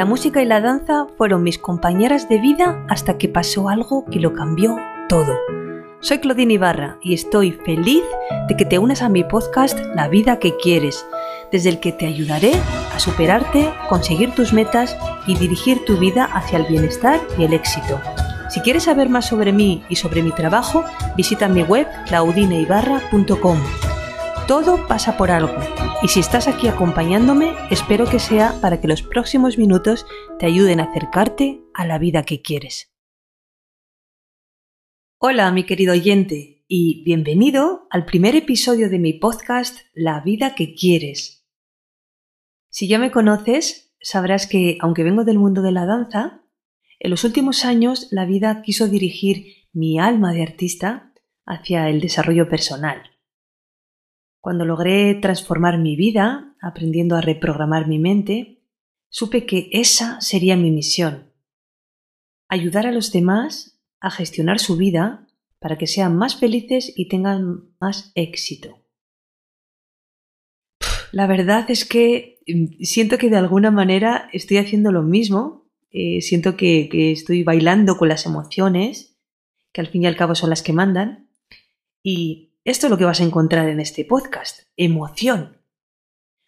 La música y la danza fueron mis compañeras de vida hasta que pasó algo que lo cambió todo. Soy Claudine Ibarra y estoy feliz de que te unas a mi podcast La vida que quieres, desde el que te ayudaré a superarte, conseguir tus metas y dirigir tu vida hacia el bienestar y el éxito. Si quieres saber más sobre mí y sobre mi trabajo, visita mi web claudineibarra.com. Todo pasa por algo y si estás aquí acompañándome, espero que sea para que los próximos minutos te ayuden a acercarte a la vida que quieres. Hola, mi querido oyente, y bienvenido al primer episodio de mi podcast La vida que quieres. Si ya me conoces, sabrás que, aunque vengo del mundo de la danza, en los últimos años la vida quiso dirigir mi alma de artista hacia el desarrollo personal. Cuando logré transformar mi vida, aprendiendo a reprogramar mi mente, supe que esa sería mi misión. Ayudar a los demás a gestionar su vida para que sean más felices y tengan más éxito. La verdad es que mm, siento que de alguna manera estoy haciendo lo mismo, eh, siento que, que estoy bailando con las emociones, que al fin y al cabo son las que mandan, y esto es lo que vas a encontrar en este podcast, emoción.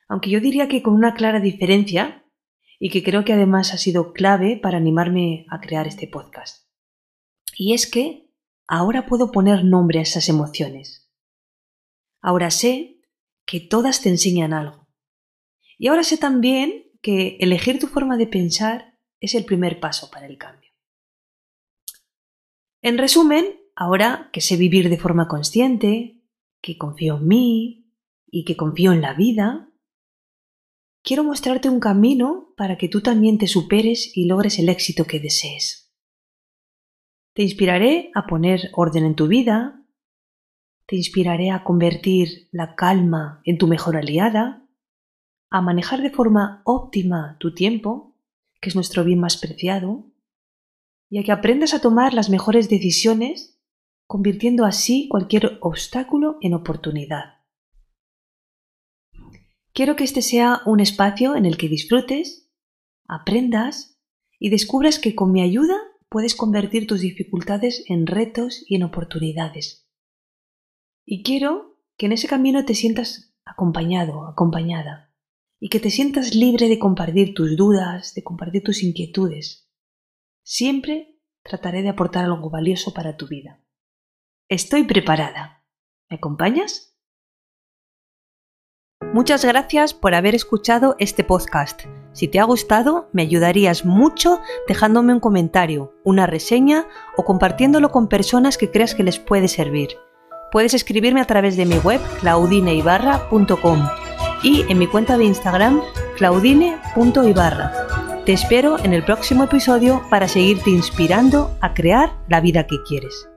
Aunque yo diría que con una clara diferencia y que creo que además ha sido clave para animarme a crear este podcast. Y es que ahora puedo poner nombre a esas emociones. Ahora sé que todas te enseñan algo. Y ahora sé también que elegir tu forma de pensar es el primer paso para el cambio. En resumen, ahora que sé vivir de forma consciente, que confío en mí y que confío en la vida, quiero mostrarte un camino para que tú también te superes y logres el éxito que desees. Te inspiraré a poner orden en tu vida, te inspiraré a convertir la calma en tu mejor aliada, a manejar de forma óptima tu tiempo, que es nuestro bien más preciado, y a que aprendas a tomar las mejores decisiones convirtiendo así cualquier obstáculo en oportunidad. Quiero que este sea un espacio en el que disfrutes, aprendas y descubras que con mi ayuda puedes convertir tus dificultades en retos y en oportunidades. Y quiero que en ese camino te sientas acompañado, acompañada, y que te sientas libre de compartir tus dudas, de compartir tus inquietudes. Siempre trataré de aportar algo valioso para tu vida. Estoy preparada. ¿Me acompañas? Muchas gracias por haber escuchado este podcast. Si te ha gustado, me ayudarías mucho dejándome un comentario, una reseña o compartiéndolo con personas que creas que les puede servir. Puedes escribirme a través de mi web claudineibarra.com y en mi cuenta de Instagram claudine.ibarra. Te espero en el próximo episodio para seguirte inspirando a crear la vida que quieres.